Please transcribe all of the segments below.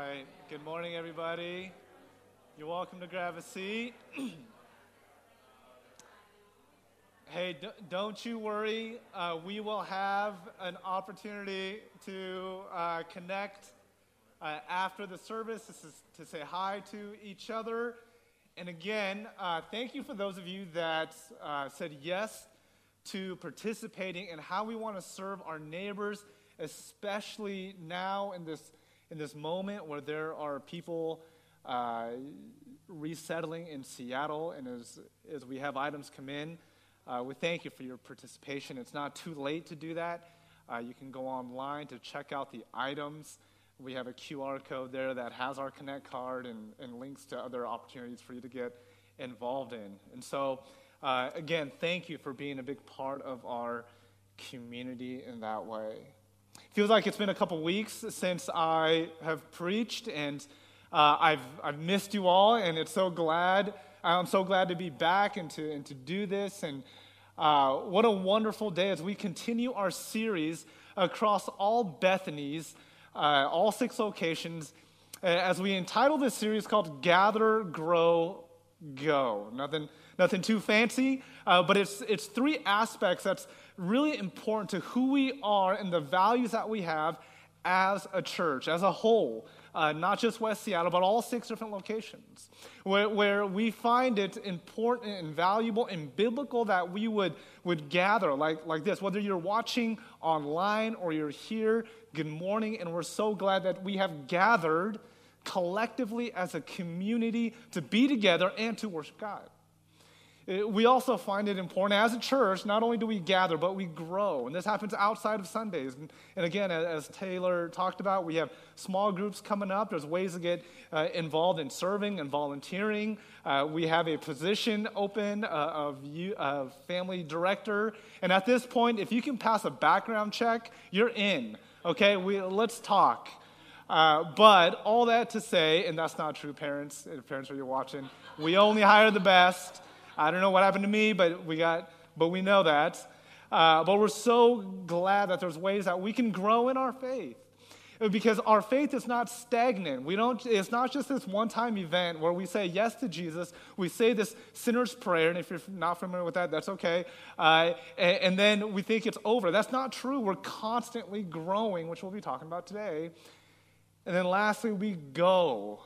All right, good morning, everybody. You're welcome to grab a seat. hey, don't you worry. Uh, we will have an opportunity to uh, connect uh, after the service to, to, say hi to each other. And again, uh, thank you for those of you that uh, said yes to participating and how we want to serve our neighbors, especially now in this in this moment where there are people uh, resettling in Seattle, and as, as we have items come in, uh, we thank you for your participation. It's not too late to do that. Uh, you can go online to check out the items. We have a QR code there that has our Connect card and, and links to other opportunities for you to get involved in. And so, uh, again, thank you for being a big part of our community in that way. Feels like it's been a couple weeks since I have preached, and uh, I've, I've missed you all, and it's so glad. I'm so glad to be back and to, and to do this. And uh, what a wonderful day as we continue our series across all Bethanies, uh, all six locations, as we entitle this series called Gather, Grow, Go. Nothing, nothing too fancy, uh, but it's, it's three aspects that's really important to who we are and the values that we have as a church, as a whole. Uh, not just West Seattle, but all six different locations, where, where we find it important and valuable and biblical that we would, would gather like, like this. Whether you're watching online or you're here, good morning, and we're so glad that we have gathered collectively as a community to be together and to worship God. Uh, we also find it important as a church, not only do we gather, but we grow. And this happens outside of Sundays. And, again, as Taylor talked about, we have small groups coming up. There's ways to get uh, involved in serving and volunteering. Uh, we have a position open uh, of you, family director. And at this point, if you can pass a background check, you're in. Okay, we, let's talk. Uh, but all that to say, and that's not true, parents, if parents are you watching, we only hire the best. I don't know what happened to me, but we got, but we know that. Uh, but we're so glad that there's ways that we can grow in our faith because our faith is not stagnant. We don't, it's not just this one time event where we say yes to Jesus, we say this sinner's prayer, and if you're not familiar with that, that's okay. Uh, and, and, then we think it's over. That's not true. We're constantly growing, which we'll be talking about today. And then lastly, we go.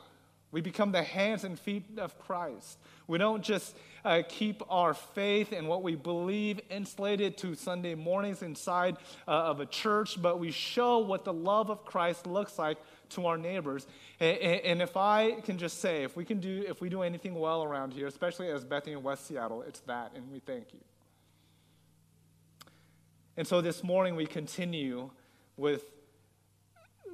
We become the hands and feet of Christ. We don't just uh, keep our faith and what we believe insulated to Sunday mornings inside uh, of a church, but we show what the love of Christ looks like to our neighbors. And, and, if I can just say, if we can do, if we do anything well around here, especially as Bethany in West Seattle, it's that, and we thank you. And so this morning we continue with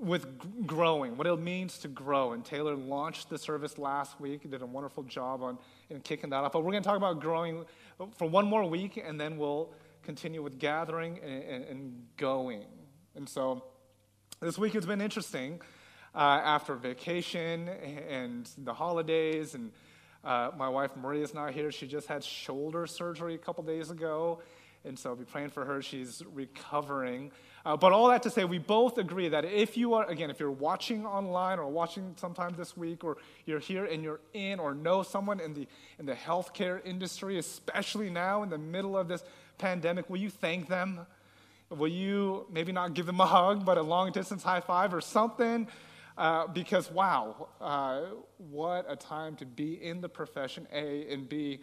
with growing, what it means to grow. And Taylor launched the service last week, did a wonderful job on in kicking that off. But we're going to talk about growing for one more week, and then we'll continue with gathering and, and, and going. And so this week has been interesting uh, after vacation and the holidays. And uh, my wife Maria is not here. She just had shoulder surgery a couple days ago. And so I'll be praying for her. She's recovering. Uh, but all that to say, we both agree that if you are, again, if you're watching online or watching sometime this week, or you're here and you're in or know someone in the, in the healthcare industry, especially now in the middle of this pandemic, will you thank them? Will you maybe not give them a hug, but a long distance high five or something? Uh, because, wow, uh, what a time to be in the profession, A, and B,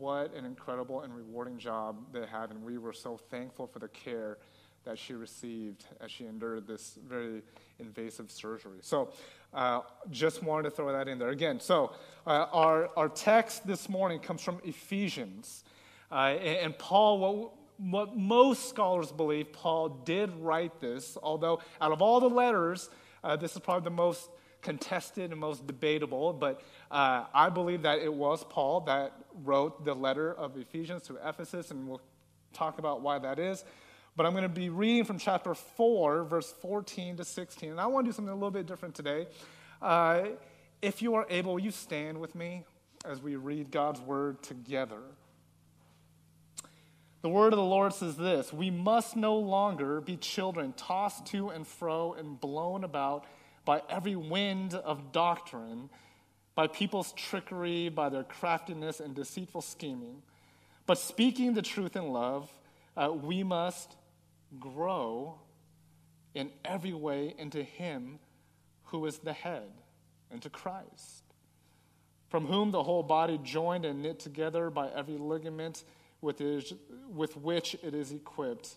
what an incredible and rewarding job they had. And we were so thankful for the care that she received as she endured this very invasive surgery. So, uh, just wanted to throw that in there again. So, uh, our, our text this morning comes from Ephesians. Uh, and, and, Paul, what, what most scholars believe, Paul did write this, although out of all the letters, uh, this is probably the most contested and most debatable. But uh, I believe that it was Paul that wrote the letter of Ephesians to Ephesus, and we'll talk about why that is. But I'm going to be reading from chapter 4, verse 14 to 16. And I want to do something a little bit different today. Uh, if you are able, you stand with me as we read God's word together? The word of the Lord says this We must no longer be children tossed to and fro and blown about by every wind of doctrine, by people's trickery, by their craftiness and deceitful scheming. But speaking the truth in love, uh, we must grow in every way into Him who is the head, into Christ, from whom the whole body, joined and knit together by every ligament with, with which it is equipped,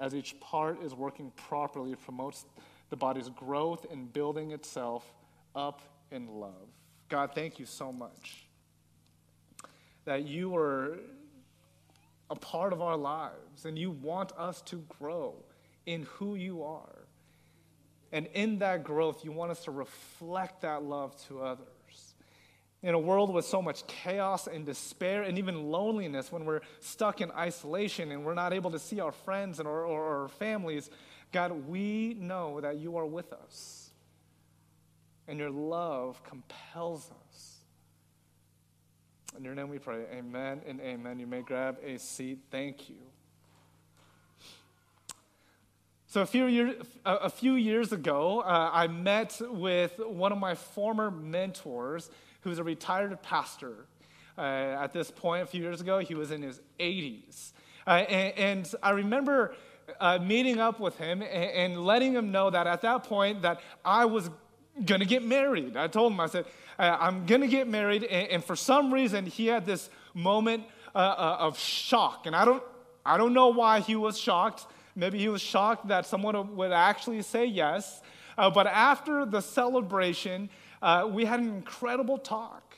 as each part is working properly, promotes the body's growth and building itself up in love. God, thank you so much that you are a part of our lives and you want us to grow in who you are. And in that growth, you want us to reflect that love to others. In a world with so much chaos and despair and even loneliness, when we're stuck in isolation and we're not able to see our friends and our, or our families, God, we know that you are with us. And your love compels us. In your name we pray. Amen and amen. You may grab a seat. Thank you. So, a few, year, a few years ago, uh, I met with one of my former mentors who's a retired pastor. Uh, at this point, a few years ago, he was in his 80s. Uh, and, and, I remember uh, meeting up with him and, and, letting him know that at that point that I was to get married. I told him, I said, uh, I'm to get married. And, for some reason, he had this moment uh, of shock. And I don't, I don't know why he was shocked. Maybe he was shocked that someone would actually say yes. Uh, but after the celebration, uh, we had an incredible talk.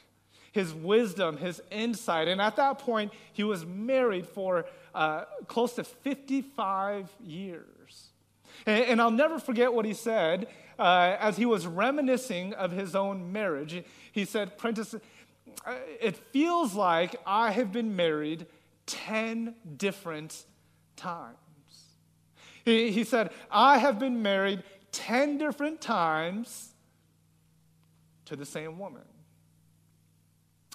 His wisdom, his insight. And at that point, he was married for uh, close to 55 years. And, I'll never forget what he said uh, as he was reminiscing of his own marriage. He said, Prentice, uh, it feels like I have been married 10 different times. He, he said, I have been married 10 different times to the same woman.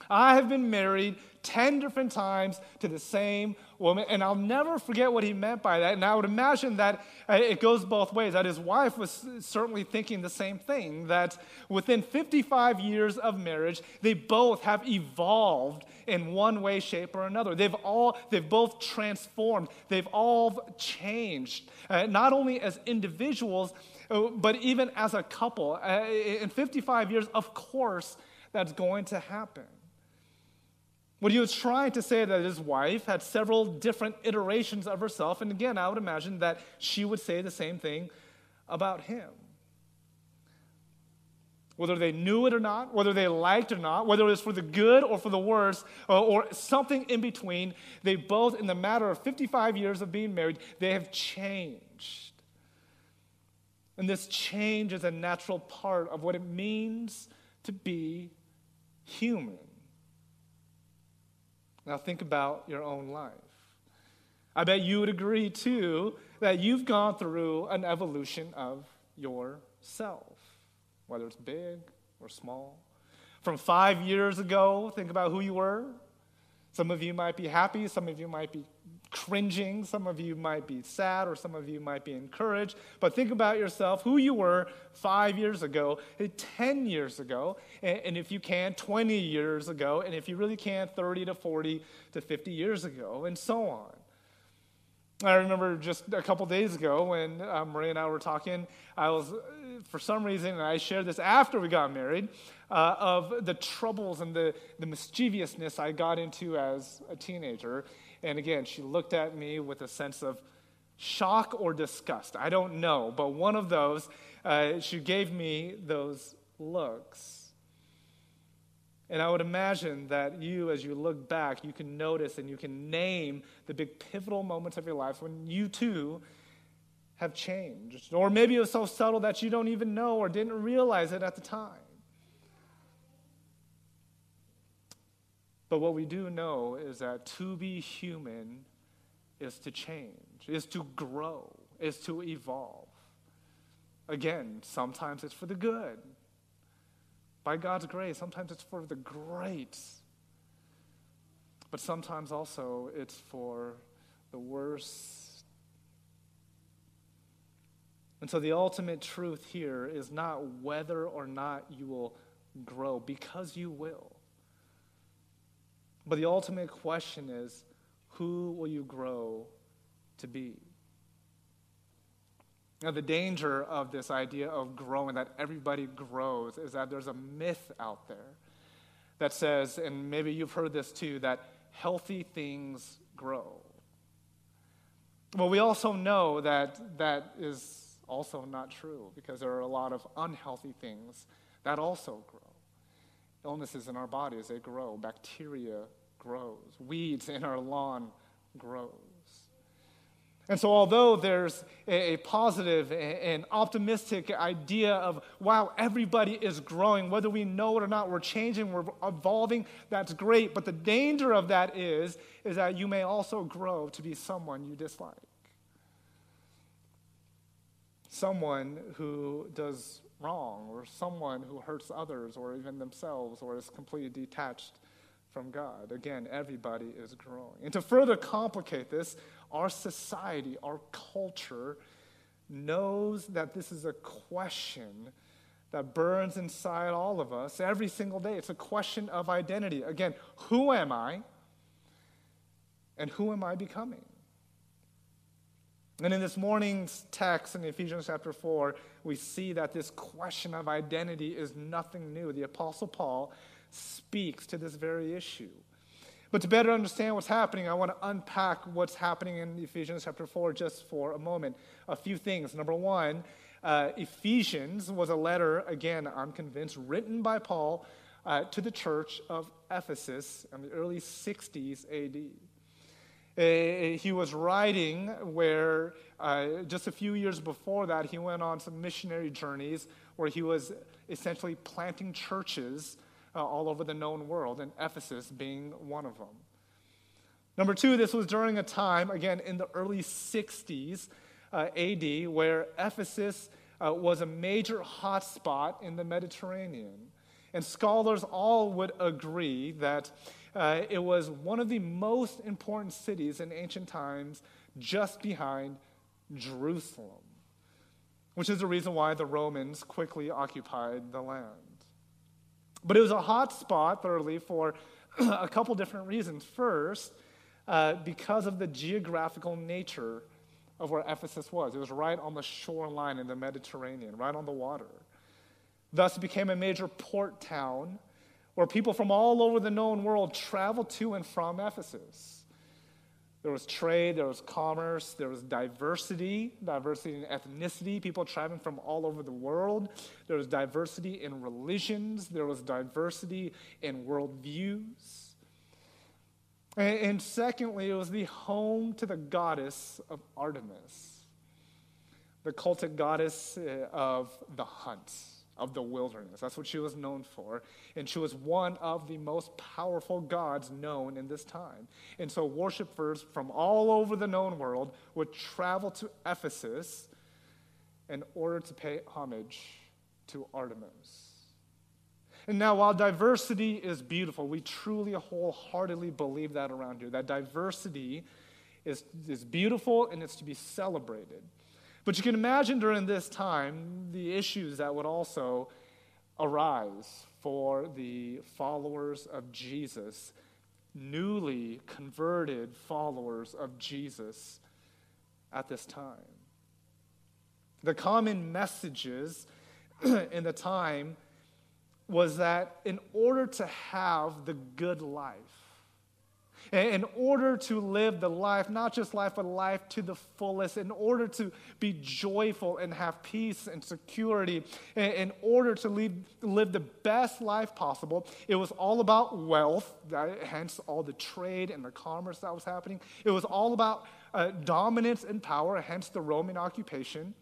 I have been married 10 different times to the same woman. And I'll never forget what he meant by that. And I would imagine that uh, it goes both ways, that his wife was certainly thinking the same thing, that within 55 years of marriage, they both have evolved in one way, shape, or another. They've all, they've both transformed. They've all changed, uh, not only as individuals, uh, but even as a couple. Uh, in 55 years, of course, that's going to happen. What he was trying to say that his wife had several different iterations of herself, and again, I would imagine that she would say the same thing about him. Whether they knew it or not, whether they liked it or not, whether it was for the good or for the worse, or, or something in between, they both, in the matter of 55 years of being married, they have changed. And this change is a natural part of what it means to be human. Now, think about your own life. I bet you would agree, too, that you've gone through an evolution of yourself, whether it's big or small. From five years ago, think about who you were. Some of you might be happy, some of you might be cringing. Some of you might be sad, or some of you might be encouraged. But think about yourself, who you were five years ago, 10 years ago, and, if you can, 20 years ago, and if you really can, 30 to 40 to 50 years ago, and so on. I remember just a couple days ago when uh, Maria and I were talking, I was, for some reason, and I shared this after we got married, uh, of the troubles and the, the mischievousness I got into as a teenager. And again, she looked at me with a sense of shock or disgust. I don't know, but one of those, uh, she gave me those looks. And I would imagine that you, as you look back, you can notice and you can name the big pivotal moments of your life when you too have changed. Or maybe it was so subtle that you don't even know or didn't realize it at the time. But what we do know is that to be human is to change, is to grow, is to evolve. Again, sometimes it's for the good. By God's grace, sometimes it's for the great. But sometimes also it's for the worse. And so the ultimate truth here is not whether or not you will grow, because you will. But the ultimate question is who will you grow to be? Now, the danger of this idea of growing, that everybody grows, is that there's a myth out there that says, and maybe you've heard this too, that healthy things grow. Well, we also know that that is also not true because there are a lot of unhealthy things that also grow. Illnesses in our bodies, they grow. Bacteria grows. Weeds in our lawn grows. And so, although there's a, positive and optimistic idea of, wow, everybody is growing, whether we know it or not, we're changing, we're evolving, that's great. But the danger of that is, is that you may also grow to be someone you dislike. Someone who does wrong, or someone who hurts others, or even themselves, or is completely detached from God. Again, everybody is growing. And to further complicate this, our society, our culture knows that this is a question that burns inside all of us every single day. It's a question of identity. Again, who am I? And who am I becoming? And in this morning's text in Ephesians chapter 4, we see that this question of identity is nothing new. The Apostle Paul speaks to this very issue. But to better understand what's happening, I want to unpack what's happening in Ephesians chapter 4 just for a moment. A few things. Number one, uh, Ephesians was a letter, again, I'm convinced, written by Paul uh, to the church of Ephesus in the early 60s AD. Uh, he was writing where uh, just a few years before that, he went on some missionary journeys where he was essentially planting churches uh, all over the known world, and Ephesus being one of them. Number two, this was during a time, again, in the early 60s uh, AD, where Ephesus uh, was a major hotspot in the Mediterranean. And scholars all would agree that uh, it was one of the most important cities in ancient times, just behind Jerusalem, which is the reason why the Romans quickly occupied the land. But it was a hot spot, thoroughly, for a couple different reasons. First, uh, because of the geographical nature of where Ephesus was. It was right on the shoreline in the Mediterranean, right on the water. Thus, it became a major port town where people from all over the known world traveled to and from Ephesus. There was trade, there was commerce, there was diversity, diversity in ethnicity, people traveling from all over the world. There was diversity in religions, there was diversity in worldviews. And, and secondly, it was the home to the goddess of Artemis, the cultic goddess uh, of the hunt of the wilderness. That's what she was known for. And she was one of the most powerful gods known in this time. And so worshipers from all over the known world would travel to Ephesus in order to pay homage to Artemis. And now, while diversity is beautiful, we truly wholeheartedly believe that around here, that diversity is, is beautiful and it's to be celebrated. But you can imagine during this time the issues that would also arise for the followers of Jesus, newly converted followers of Jesus at this time. The common messages in the time was that in order to have the good life, in order to live the life, not just life, but life to the fullest, in order to be joyful and have peace and security, in order to live, live the best life possible, it was all about wealth, hence all the trade and the commerce that was happening. It was all about uh, dominance and power, hence the Roman occupation.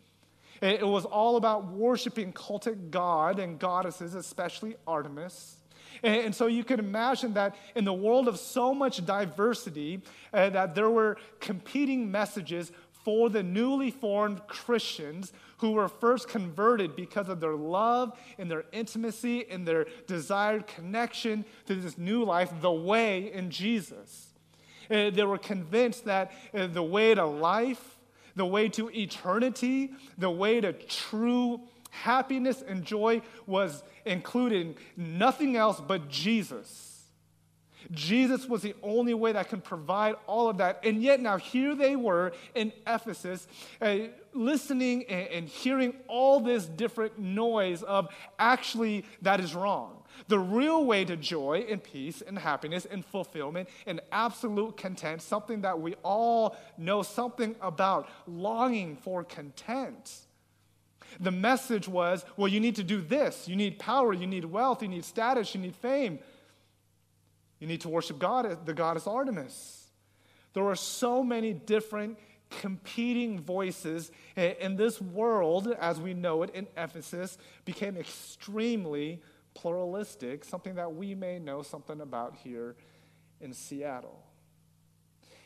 It was all about worshiping cultic god and goddesses, especially Artemis. And, and so you can imagine that in the world of so much diversity, uh, that there were competing messages for the newly formed Christians who were first converted because of their love and their intimacy and their desired connection to this new life, the way in Jesus. Uh, they were convinced that uh, the way to life, The way to eternity, the way to true happiness and joy was included nothing else but Jesus. Jesus was the only way that can provide all of that. And yet, now here they were in Ephesus, uh, listening and, and hearing all this different noise of actually that is wrong. The real way to joy and peace and happiness and fulfillment and absolute content, something that we all know something about, longing for content. The message was well, you need to do this. You need power, you need wealth, you need status, you need fame. You need to worship God, the goddess Artemis. There were so many different competing voices, and this world, as we know it in Ephesus, became extremely pluralistic, something that we may know something about here in Seattle.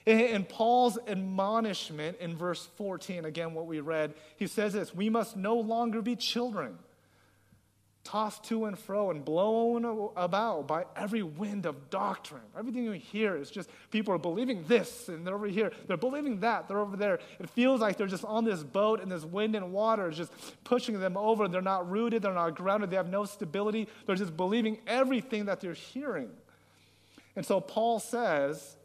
In Paul's admonishment in verse 14, again, what we read, he says this We must no longer be children tossed to and fro and blown about by every wind of doctrine. Everything you hear is just people are believing this and they're over here. They're believing that. They're over there. It feels like they're just on this boat and this wind and water is just pushing them over. They're not rooted. They're not grounded. They have no stability. They're just believing everything that they're hearing. And so Paul says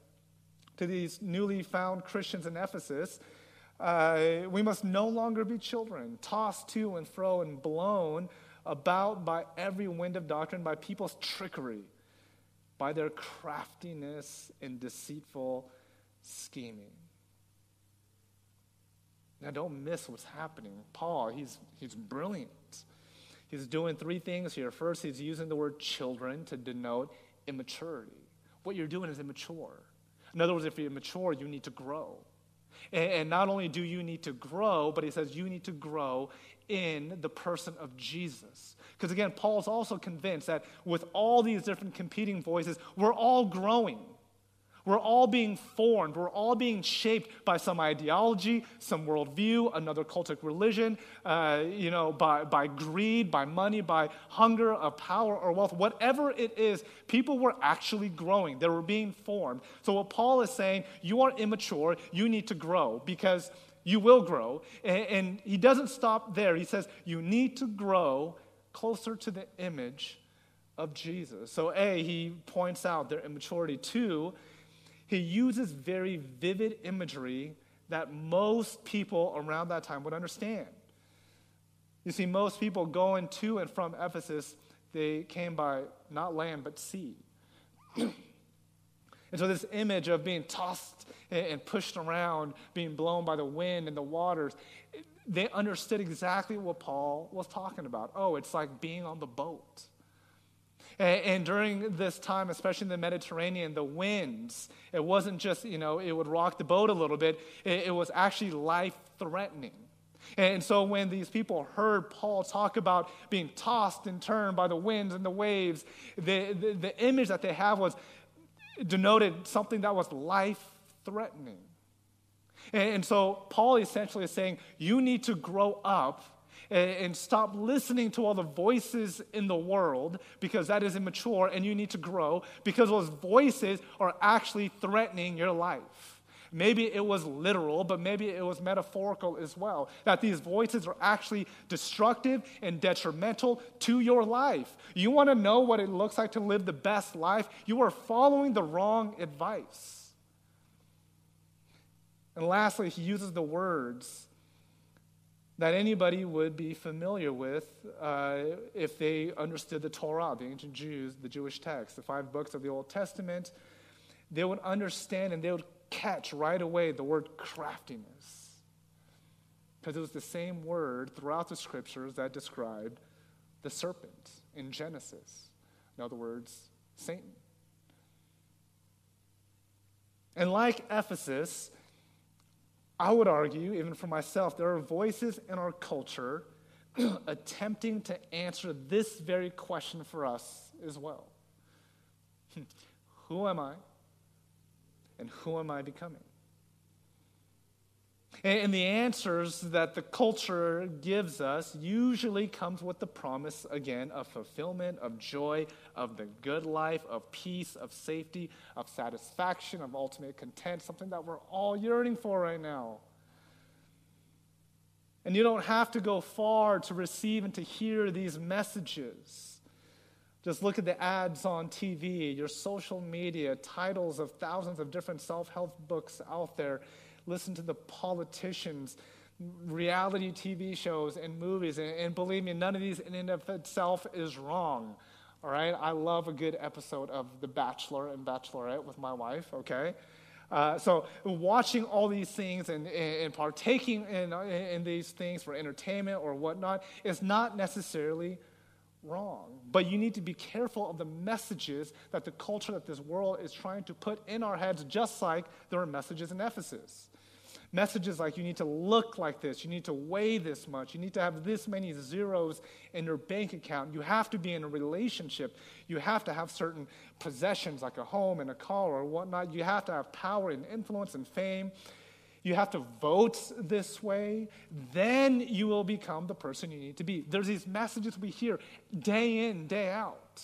to these newly found Christians in Ephesus, uh, we must no longer be children, tossed to and fro and blown about by every wind of doctrine, by people's trickery, by their craftiness and deceitful scheming. Now, don't miss what's happening. Paul, he's, he's brilliant. He's doing three things here. First, he's using the word children to denote immaturity. What you're doing is immature. In other words, if you're immature, you need to grow. And not only do you need to grow, but he says you need to grow in the person of Jesus. Because again, Paul's also convinced that with all these different competing voices, we're all growing. We're all being formed. We're all being shaped by some ideology, some worldview, another cultic religion, uh, you know, by, by greed, by money, by hunger of power or wealth. Whatever it is, people were actually growing. They were being formed. So what Paul is saying, you are immature. You need to grow because you will grow. And, and he doesn't stop there. He says, you need to grow closer to the image of Jesus. So, A, he points out their immaturity. Two, he uses very vivid imagery that most people around that time would understand. You see, most people going to and from Ephesus, they came by not land, but sea. and so, this image of being tossed and pushed around, being blown by the wind and the waters, they understood exactly what Paul was talking about. Oh, it's like being on the boat. And, during this time, especially in the Mediterranean, the winds, it wasn't just, you know, it would rock the boat a little bit, it, it was actually life threatening. And so when these people heard Paul talk about being tossed and turned by the winds and the waves, the, the, the image that they have was denoted something that was life threatening. And, and so Paul essentially is saying, you need to grow up and stop listening to all the voices in the world because that is immature and you need to grow because those voices are actually threatening your life. Maybe it was literal, but maybe it was metaphorical as well. That these voices are actually destructive and detrimental to your life. You want to know what it looks like to live the best life? You are following the wrong advice. And lastly, he uses the words that anybody would be familiar with uh, if they understood the Torah, the ancient Jews, the Jewish text, the five books of the Old Testament. They would understand and they would catch right away the word craftiness. Because it was the same word throughout the scriptures that described the serpent in Genesis. In other words, Satan. And like Ephesus, I would argue, even for myself, there are voices in our culture attempting to answer this very question for us as well. who am I? And who am I becoming? And the answers that the culture gives us usually comes with the promise, again, of fulfillment, of joy, of the good life, of peace, of safety, of satisfaction, of ultimate content, something that we're all yearning for right now. And you don't have to go far to receive and to hear these messages. Just look at the ads on TV, your social media, titles of thousands of different self help books out there. Listen to the politicians, reality TV shows, and movies. And, and believe me, none of these in and of itself is wrong. All right? I love a good episode of The Bachelor and Bachelorette with my wife, okay? Uh, so watching all these things and, and partaking in, in these things for entertainment or whatnot is not necessarily wrong. But you need to be careful of the messages that the culture that this world is trying to put in our heads, just like there were messages in Ephesus. Messages like you need to look like this, you need to weigh this much, you need to have this many zeros in your bank account, you have to be in a relationship, you have to have certain possessions like a home and a car or whatnot, you have to have power and influence and fame. You have to vote this way, then you will become the person you need to be. There's these messages we hear day in, day out.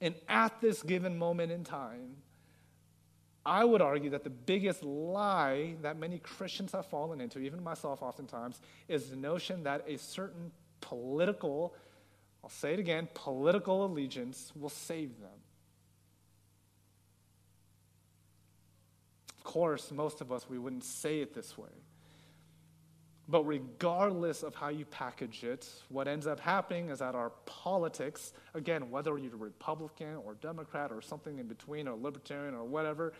And at this given moment in time, I would argue that the biggest lie that many Christians have fallen into, even myself oftentimes, is the notion that a certain political, I'll say it again, political allegiance will save them. Of course, most of us, we wouldn't say it this way. But regardless of how you package it, what ends up happening is that our politics, again, whether you're Republican or Democrat or something in between or libertarian or whatever,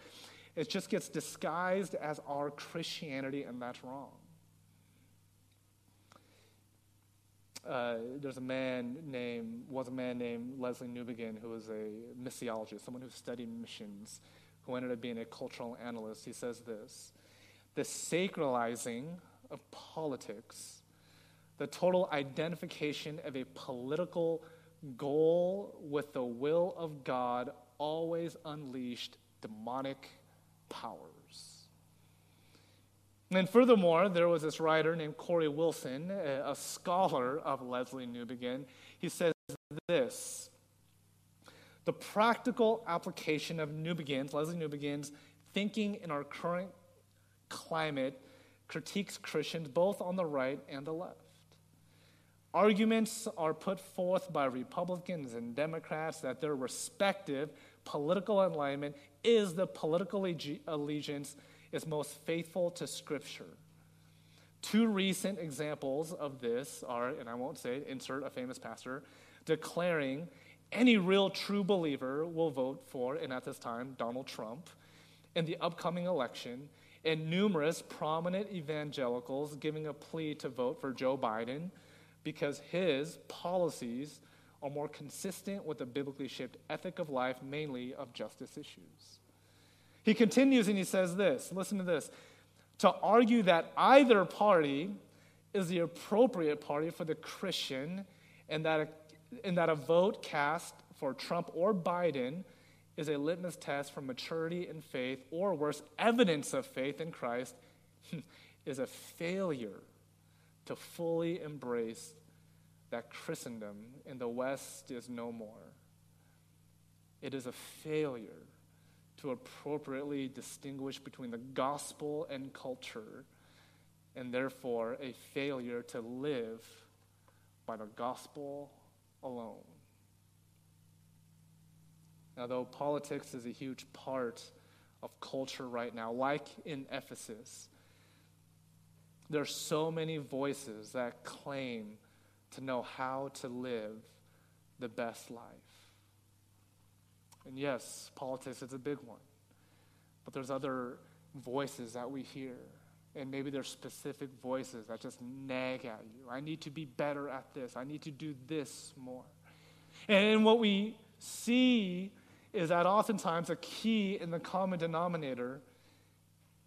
it just gets disguised as our Christianity, and that's wrong. Uh, there's a man named was a man named Lesslie Newbigin who was a missiologist, someone who studied missions, who ended up being a cultural analyst. He says this: the sacralizing of politics, the total identification of a political goal with the will of God always unleashed demonic powers. And furthermore, there was this writer named Corey Wilson, a, scholar of Lesslie Newbigin. He says this The practical application of Newbigin's, Lesslie Newbigin's, thinking in our current climate critiques Christians both on the right and the left. Arguments are put forth by Republicans and Democrats that their respective political alignment is the political allegiance is most faithful to Scripture. Two recent examples of this are, and I won't say it, insert a famous pastor, declaring any real true believer will vote for, and at this time, Donald Trump in the upcoming election, and numerous prominent evangelicals giving a plea to vote for Joe Biden because his policies are more consistent with the biblically shaped ethic of life, mainly of justice issues. He continues and he says this listen to this to argue that either party is the appropriate party for the Christian and that a, and that a vote cast for Trump or Biden is a litmus test for maturity in faith, or worse, evidence of faith in Christ, is a failure to fully embrace that Christendom in the West is no more. It is a failure to appropriately distinguish between the gospel and culture, and therefore a failure to live by the gospel alone. Now, though politics is a huge part of culture right now, like in Ephesus, there are so many voices that claim to know how to live the best life. And yes, politics is a big one, but there's other voices that we hear. And maybe there's specific voices that just nag at you. I need to be better at this. I need to do this more. And what we see is that oftentimes a key in the common denominator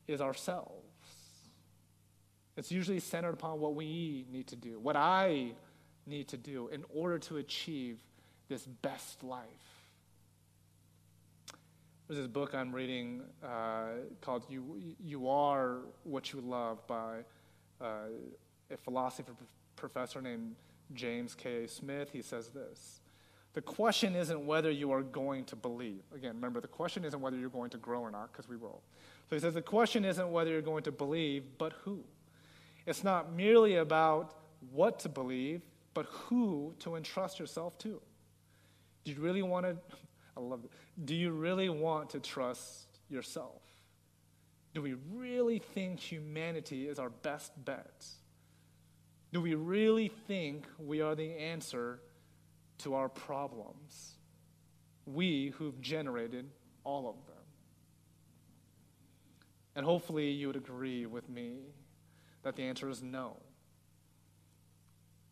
is ourselves. It's usually centered upon what we need to do, what I need to do in order to achieve this best life. There's this book I'm reading uh, called you, you Are What You Love by uh, a philosophy professor named James K. Smith. He says this the question isn't whether you are going to believe. Again, remember, the question isn't whether you're going to grow or not, because we will. So he says the question isn't whether you're going to believe, but who. It's not merely about what to believe, but who to entrust yourself to. Do you really want to? I love it. Do you really want to trust yourself? Do we really think humanity is our best bet? Do we really think we are the answer to our problems? We who've generated all of them. And hopefully you would agree with me that the answer is no.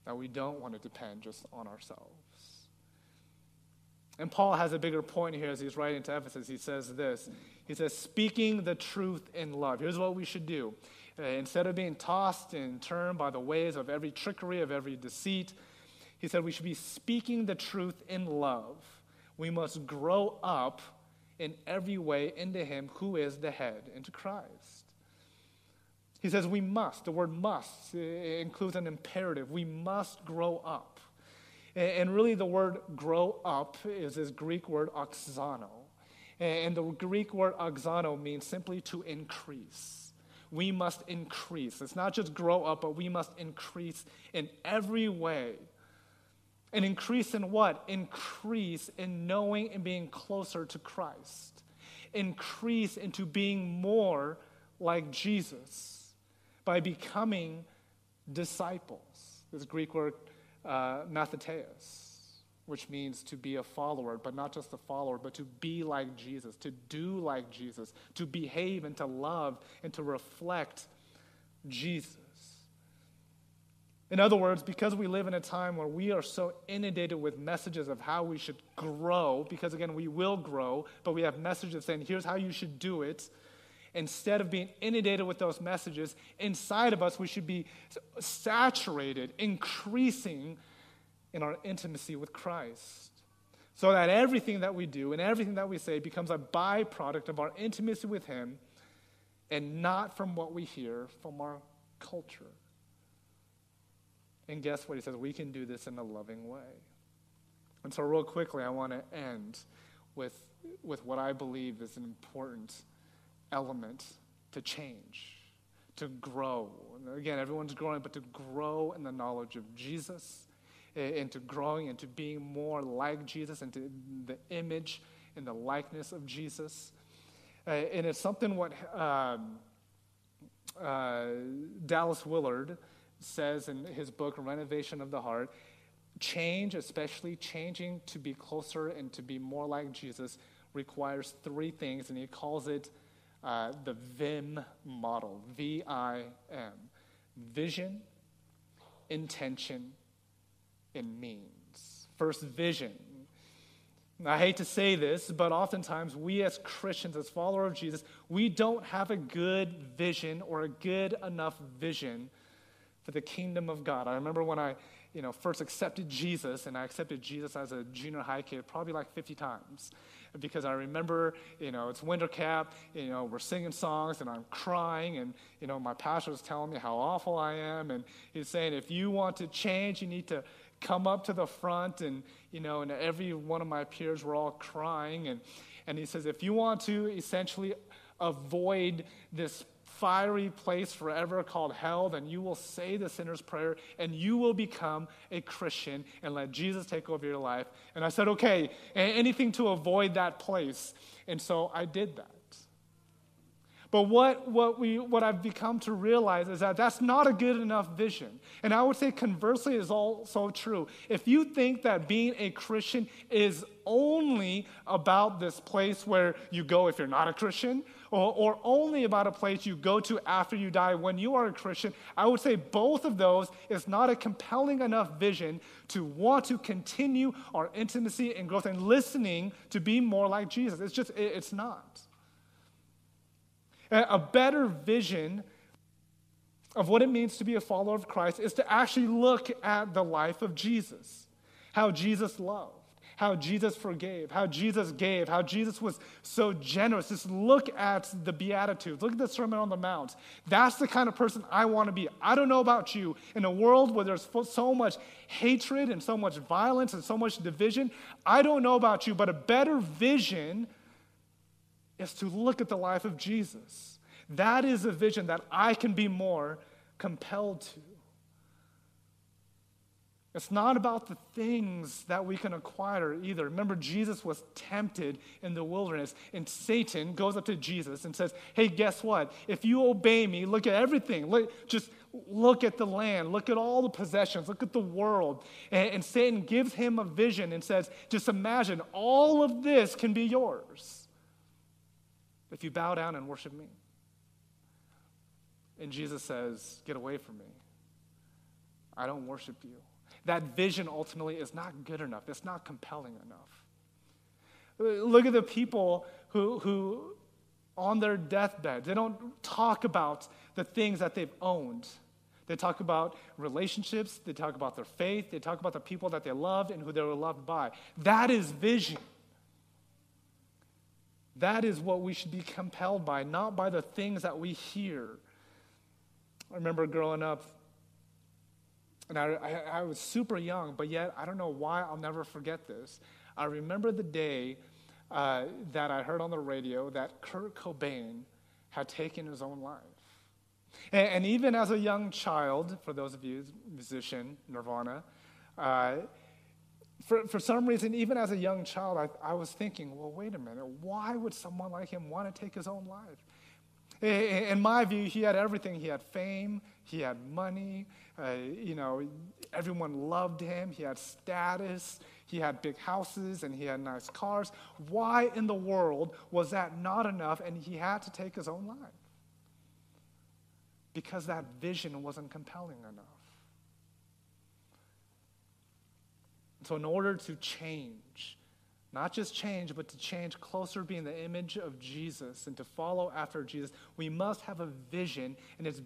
That we don't want to depend just on ourselves. And Paul has a bigger point here as he's writing to Ephesus. He says this He says, speaking the truth in love. Here's what we should do. Uh, instead of being tossed and turned by the waves of every trickery, of every deceit, he said we should be speaking the truth in love. We must grow up in every way into Him who is the head, into Christ. He says we must. The word must includes an imperative. We must grow up. And really, the word grow up is this Greek word auxano. And the Greek word auxano means simply to increase. We must increase. It's not just grow up, but we must increase in every way. And increase in what? Increase in knowing and being closer to Christ. Increase into being more like Jesus by becoming disciples. This Greek word uh, mathetes, which means to be a follower, but not just a follower, but to be like Jesus, to do like Jesus, to behave and to love and to reflect Jesus. In other words, because we live in a time where we are so inundated with messages of how we should grow, because again, we will grow, but we have messages saying, here's how you should do it. Instead of being inundated with those messages, inside of us, we should be saturated, increasing in our intimacy with Christ. So that everything that we do and everything that we say becomes a byproduct of our intimacy with Him and not from what we hear from our culture. And guess what? He says we can do this in a loving way. And so, real quickly, I want to end with, with what I believe is an important element to change, to grow. And again, everyone's growing, but to grow in the knowledge of Jesus, into growing into being more like Jesus, into the image and the likeness of Jesus. Uh, and it's something what um, uh, Dallas Willard says in his book, Renovation of the Heart. Change, especially changing to be closer and to be more like Jesus, requires three things, and he calls it uh, the VIM model V I M vision, intention, and means. First, vision. I hate to say this, but oftentimes we as Christians, as followers of Jesus, we don't have a good vision or a good enough vision for the kingdom of God. I remember when I you know, first accepted Jesus, and I accepted Jesus as a junior high kid probably like 50 times because I remember, you know, it's winter cap, you know, we're singing songs and I'm crying and, you know, my pastor was telling me how awful I am and he's saying if you want to change, you need to come up to the front and, you know, and every one of my peers were all crying and, and he says if you want to essentially avoid this fiery place forever called hell, then you will say the sinner's prayer and you will become a Christian and let Jesus take over your life. And I said, okay, anything to avoid that place. And so I did that. But what, what, we, what I've become to realize is that that's not a good enough vision. And I would say conversely is also true. If you think that being a Christian is only about this place where you go if you're not a Christian, or, or only about a place you go to after you die when you are a Christian, I would say both of those is not a compelling enough vision to want to continue our intimacy and growth and listening to be more like Jesus. It's just, it, it's not. A better vision of what it means to be a follower of Christ is to actually look at the life of Jesus, how Jesus loved, how Jesus forgave, how Jesus gave, how Jesus was so generous. Just look at the Beatitudes, look at the Sermon on the Mount. That's the kind of person I want to be. I don't know about you. In a world where there's so much hatred and so much violence and so much division, I don't know about you, but a better vision is to look at the life of Jesus. That is a vision that I can be more compelled to. It's not about the things that we can acquire either. Remember, Jesus was tempted in the wilderness, and Satan goes up to Jesus and says, Hey, guess what? If you obey me, look at everything. Look, just look at the land, look at all the possessions, look at the world. And, and Satan gives him a vision and says, Just imagine all of this can be yours if you bow down and worship me. And Jesus says, Get away from me. I don't worship you that vision ultimately is not good enough, it's not compelling enough. Look at the people who, who on their deathbed, they don't talk about the things that they've owned. They talk about relationships, they talk about their faith, they talk about the people that they loved and who they were loved by. That is vision. That is what we should be compelled by, not by the things that we hear. I remember growing up, and I, I, I was super young, but yet I don't know why I'll never forget this. I remember the day uh, that I heard on the radio that Kurt Cobain had taken his own life. And, and, even as a young child, for those of you, musician, Nirvana, uh, for, for some reason, even as a young child, I, I was thinking, well, wait a minute, why would someone like him want to take his own life? In my view, he had everything. He had fame, he had money, uh, you know, everyone loved him. He had status, he had big houses, and he had nice cars. Why in the world was that not enough and he had to take his own life? Because that vision wasn't compelling enough. So, in order to change, not just change, but to change closer, being the image of Jesus and to follow after Jesus, we must have a vision, and it's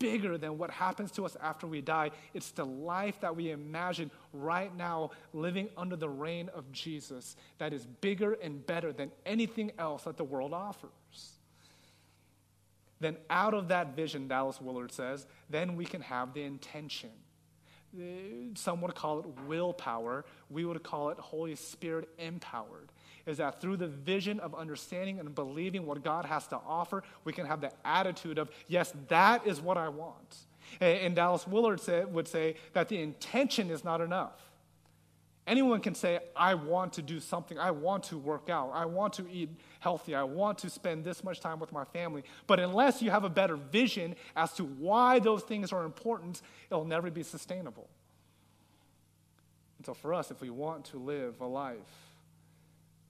bigger than what happens to us after we die. It's the life that we imagine right now living under the reign of Jesus that is bigger and better than anything else that the world offers. Then, out of that vision, Dallas Willard says, then we can have the intention uh, some would call it willpower. We would call it Holy Spirit empowered. Is that through the vision of understanding and believing what God has to offer, we can have the attitude of, yes, that is what I want. And Dallas Willard would say that the intention is not enough. Anyone can say, I want to do something. I want to work out. I want to eat healthy. I want to spend this much time with my family. But unless you have a better vision as to why those things are important, it'll never be sustainable. And so, for us, if we want to live a life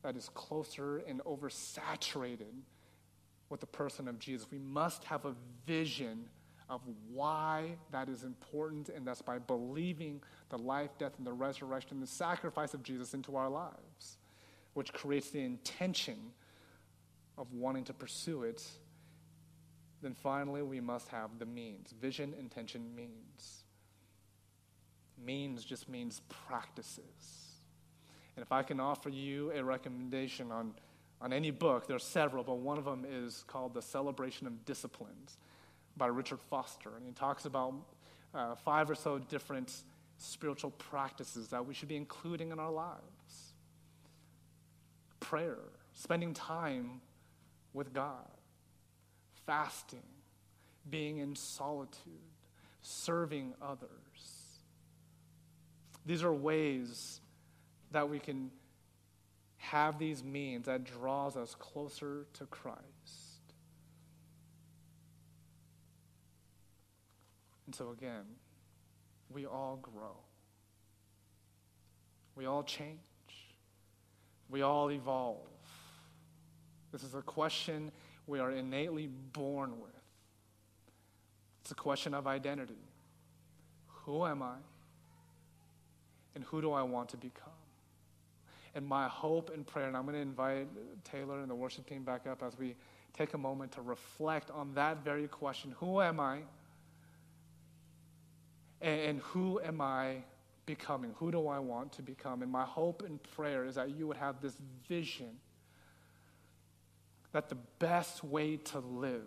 that is closer and oversaturated with the person of Jesus, we must have a vision of why that is important, and that's by believing the life, death, and the resurrection, the sacrifice of Jesus into our lives, which creates the intention of wanting to pursue it. Then finally, we must have the means. Vision, intention, means. Means just means practices. And if I can offer you a recommendation on, on any book, there are several, but one of them is called The Celebration of Disciplines by Richard Foster. And he talks about uh, five or so different spiritual practices that we should be including in our lives prayer, spending time with God, fasting, being in solitude, serving others. These are ways that we can have these means that draws us closer to Christ. And so, again, we all grow. We all change. We all evolve. This is a question we are innately born with. It's a question of identity. Who am I? And who do I want to become? And my hope and prayer, and I'm going to invite Taylor and the worship team back up as we take a moment to reflect on that very question Who am I? And, who am I becoming? Who do I want to become? And my hope and prayer is that you would have this vision that the best way to live,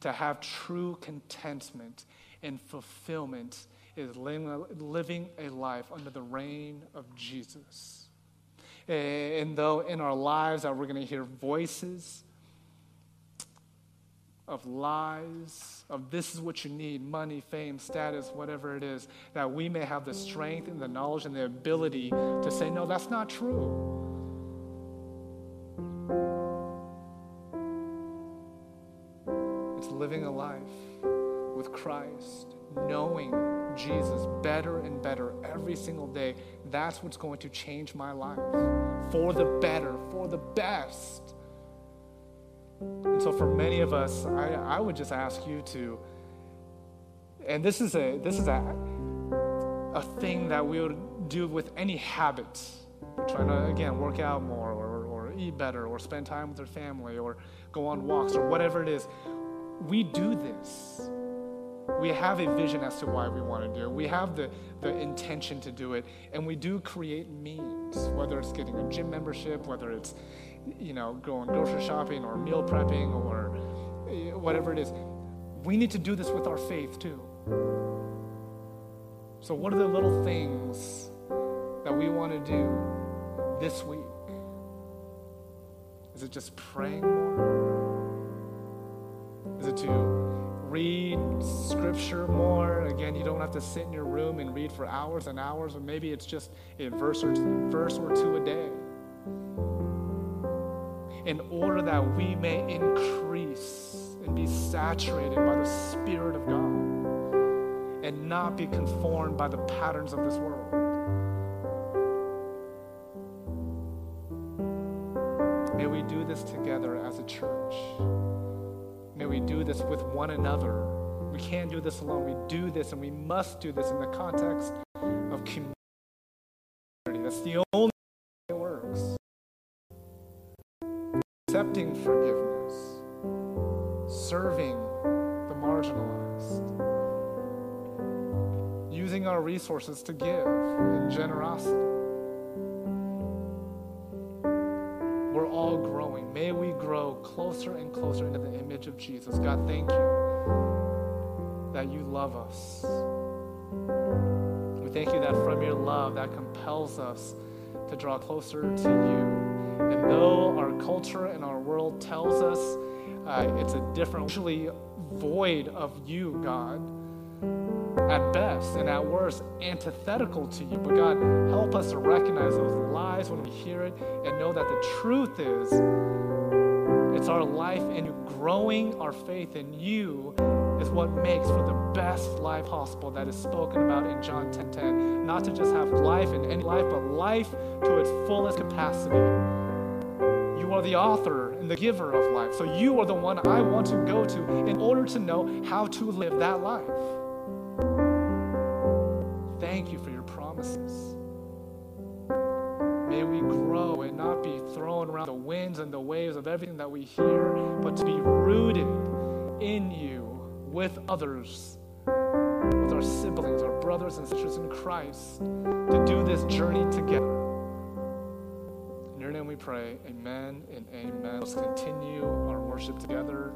to have true contentment and fulfillment, is living a life under the reign of Jesus. And though in our lives that we're going to hear voices of lies, of this is what you need money, fame, status, whatever it is that we may have the strength and the knowledge and the ability to say, no, that's not true. It's living a life with Christ, knowing Jesus better and better every single day. That's what's going to change my life for the better, for the best. And so, for many of us, I, I would just ask you to, and this is a this is a a thing that we would do with any habit. trying to again work out more, or, or eat better, or spend time with our family, or go on walks, or whatever it is. We do this. We have a vision as to why we want to do it. We have the, the intention to do it, and we do create means, whether it's getting a gym membership, whether it's you know, going grocery shopping or meal prepping or eh, whatever it is. We need to do this with our faith too. So, what are the little things that we want to do this week? Is it just praying more? Is it to read scripture more? Again, you don't have to sit in your room and read for hours and hours, or maybe it's just a verse or verse or two a day in order that we may increase and be saturated by the Spirit of God and not be conformed by the patterns of this world. May we do this together as a church. May we do this with one another. We can't do this alone. We do this and we must do this in the context of community. That's the only way it works. accepting forgiveness, serving the marginalized, using our resources to give in generosity. We're all growing. May we grow closer and closer into the image of Jesus. God, thank you that you love us. We thank you that from your love that compels us to draw closer to you. And though our culture and our world tells us uh, it's a different, usually void of you, God, at best, and at worst, antithetical to you. But God, help us to recognize those lies when we hear it and know that the truth is it's our life and growing our faith in you is what makes for the best life possible that is spoken about in John 10:10. 10, 10. Not to just have life in any life, but life to its fullest capacity. You are the author and the giver of life. So you are the one I want to go to in order to know how to live that life. Around the winds and the waves of everything that we hear, but to be rooted in you with others, with our siblings, our brothers and sisters in Christ, to do this journey together In your name we pray. Amen and amen. Let's continue our worship together.